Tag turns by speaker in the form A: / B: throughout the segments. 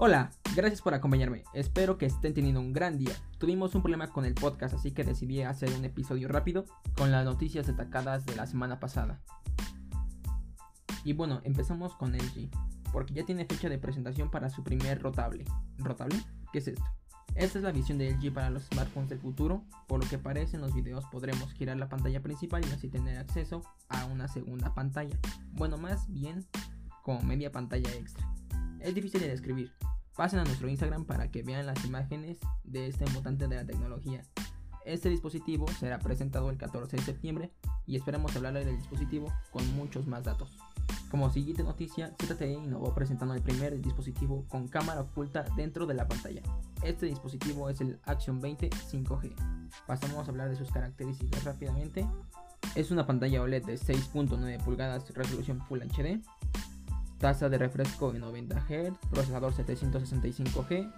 A: Hola, gracias por acompañarme. Espero que estén teniendo un gran día. Tuvimos un problema con el podcast, así que decidí hacer un episodio rápido con las noticias destacadas de la semana pasada. Y bueno, empezamos con LG, porque ya tiene fecha de presentación para su primer rotable. ¿Rotable? ¿Qué es esto? Esta es la visión de LG para los smartphones del futuro, por lo que parece en los videos podremos girar la pantalla principal y así tener acceso a una segunda pantalla. Bueno, más bien como media pantalla extra. Es difícil de describir, Pasen a nuestro Instagram para que vean las imágenes de este mutante de la tecnología. Este dispositivo será presentado el 14 de septiembre y esperamos hablarle del dispositivo con muchos más datos. Como siguiente noticia, ZTE innovó presentando el primer dispositivo con cámara oculta dentro de la pantalla. Este dispositivo es el Action 20 5G. Pasamos a hablar de sus características rápidamente. Es una pantalla OLED de 6.9 pulgadas resolución Full HD, tasa de refresco de 90 Hz, procesador 765G,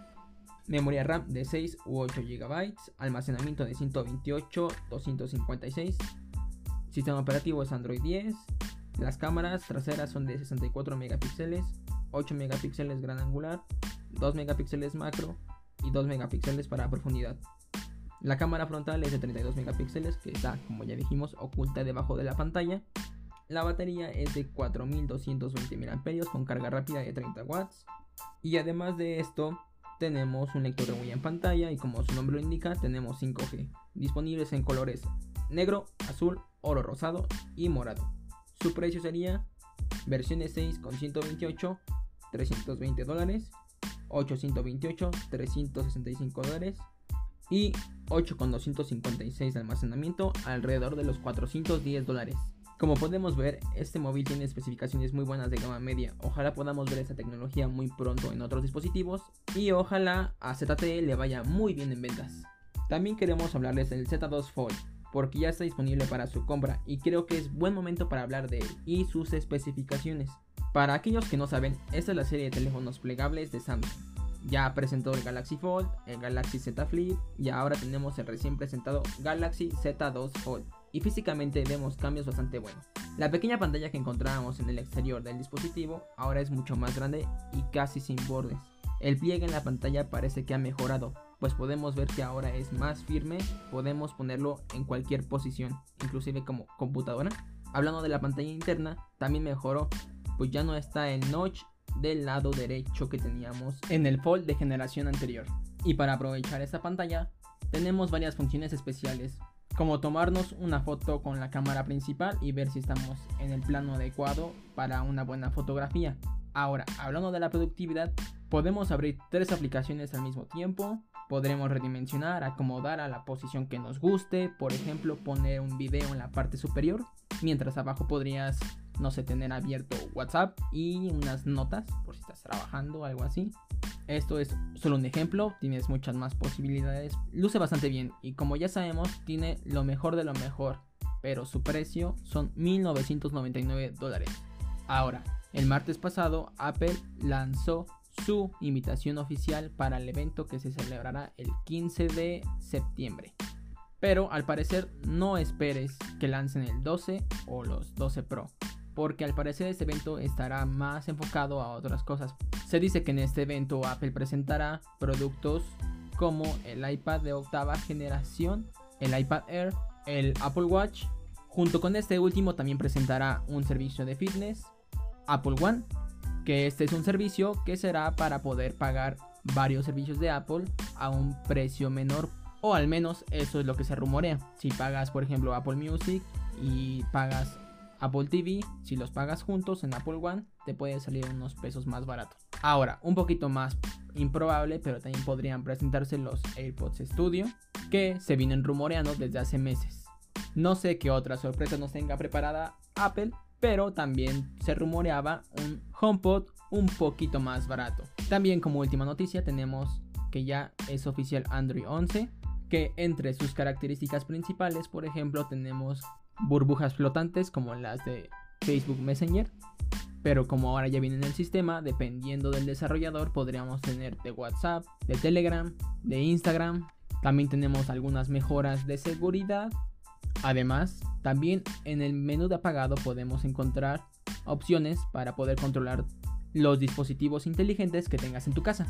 A: memoria RAM de 6 u 8 GB, almacenamiento de 128, 256, sistema operativo es Android 10, las cámaras traseras son de 64 megapíxeles, 8 megapíxeles gran angular, 2 megapíxeles macro y 2 megapíxeles para profundidad. La cámara frontal es de 32 megapíxeles que está, como ya dijimos, oculta debajo de la pantalla la batería es de 4220 mAh con carga rápida de 30 watts. Y además de esto, tenemos un lector de huella en pantalla y como su nombre lo indica, tenemos 5G, disponibles en colores negro, azul, oro rosado y morado. Su precio sería versión 6 con 128, 320 dólares, 828, 365 dólares y 8 con 256 de almacenamiento alrededor de los 410 dólares. Como podemos ver, este móvil tiene especificaciones muy buenas de gama media. Ojalá podamos ver esta tecnología muy pronto en otros dispositivos y ojalá a ZTE le vaya muy bien en ventas. También queremos hablarles del Z2 Fold, porque ya está disponible para su compra y creo que es buen momento para hablar de él y sus especificaciones. Para aquellos que no saben, esta es la serie de teléfonos plegables de Samsung. Ya presentó el Galaxy Fold, el Galaxy Z Flip y ahora tenemos el recién presentado Galaxy Z2 Fold y físicamente vemos cambios bastante buenos. La pequeña pantalla que encontrábamos en el exterior del dispositivo ahora es mucho más grande y casi sin bordes. El pliegue en la pantalla parece que ha mejorado, pues podemos ver que ahora es más firme, podemos ponerlo en cualquier posición, inclusive como computadora. Hablando de la pantalla interna, también mejoró, pues ya no está el notch del lado derecho que teníamos en el Fold de generación anterior. Y para aprovechar esta pantalla, tenemos varias funciones especiales, como tomarnos una foto con la cámara principal y ver si estamos en el plano adecuado para una buena fotografía. Ahora, hablando de la productividad, podemos abrir tres aplicaciones al mismo tiempo, podremos redimensionar, acomodar a la posición que nos guste, por ejemplo, poner un video en la parte superior, mientras abajo podrías, no sé, tener abierto WhatsApp y unas notas por si estás trabajando algo así. Esto es solo un ejemplo, tienes muchas más posibilidades. Luce bastante bien y como ya sabemos, tiene lo mejor de lo mejor, pero su precio son 1999 dólares. Ahora, el martes pasado, Apple lanzó su invitación oficial para el evento que se celebrará el 15 de septiembre. Pero al parecer no esperes que lancen el 12 o los 12 Pro, porque al parecer este evento estará más enfocado a otras cosas. Se dice que en este evento Apple presentará productos como el iPad de octava generación, el iPad Air, el Apple Watch. Junto con este último también presentará un servicio de fitness, Apple One, que este es un servicio que será para poder pagar varios servicios de Apple a un precio menor o al menos eso es lo que se rumorea. Si pagas por ejemplo Apple Music y pagas Apple TV, si los pagas juntos en Apple One, te puede salir unos pesos más baratos. Ahora, un poquito más improbable, pero también podrían presentarse los AirPods Studio, que se vienen rumoreando desde hace meses. No sé qué otra sorpresa nos tenga preparada Apple, pero también se rumoreaba un HomePod un poquito más barato. También como última noticia tenemos que ya es oficial Android 11, que entre sus características principales, por ejemplo, tenemos burbujas flotantes como las de Facebook Messenger. Pero como ahora ya viene en el sistema, dependiendo del desarrollador, podríamos tener de WhatsApp, de Telegram, de Instagram. También tenemos algunas mejoras de seguridad. Además, también en el menú de apagado podemos encontrar opciones para poder controlar los dispositivos inteligentes que tengas en tu casa.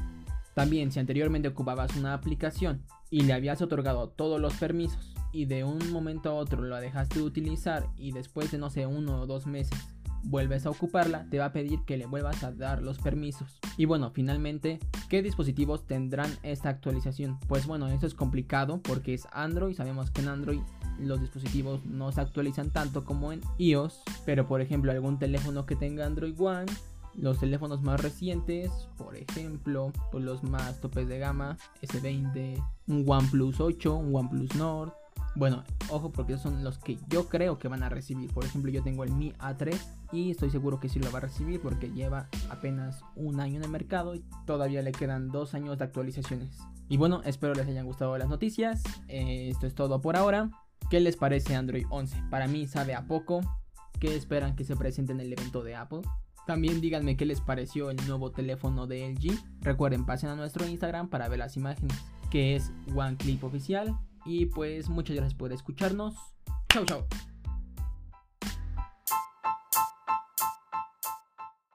A: También si anteriormente ocupabas una aplicación y le habías otorgado todos los permisos y de un momento a otro lo dejaste de utilizar y después de no sé uno o dos meses vuelves a ocuparla, te va a pedir que le vuelvas a dar los permisos. Y bueno, finalmente, ¿qué dispositivos tendrán esta actualización? Pues bueno, eso es complicado porque es Android, sabemos que en Android los dispositivos no se actualizan tanto como en iOS, pero por ejemplo algún teléfono que tenga Android One los teléfonos más recientes, por ejemplo, pues los más topes de gama, S20, un OnePlus 8, un OnePlus Nord. Bueno, ojo porque son los que yo creo que van a recibir. Por ejemplo, yo tengo el Mi A3 y estoy seguro que sí lo va a recibir porque lleva apenas un año en el mercado y todavía le quedan dos años de actualizaciones. Y bueno, espero les hayan gustado las noticias. Eh, esto es todo por ahora. ¿Qué les parece Android 11? Para mí sabe a poco. ¿Qué esperan que se presente en el evento de Apple? También díganme qué les pareció el nuevo teléfono de LG. Recuerden, pasen a nuestro Instagram para ver las imágenes, que es OneClip Oficial. Y pues muchas gracias por escucharnos. Chau, chau.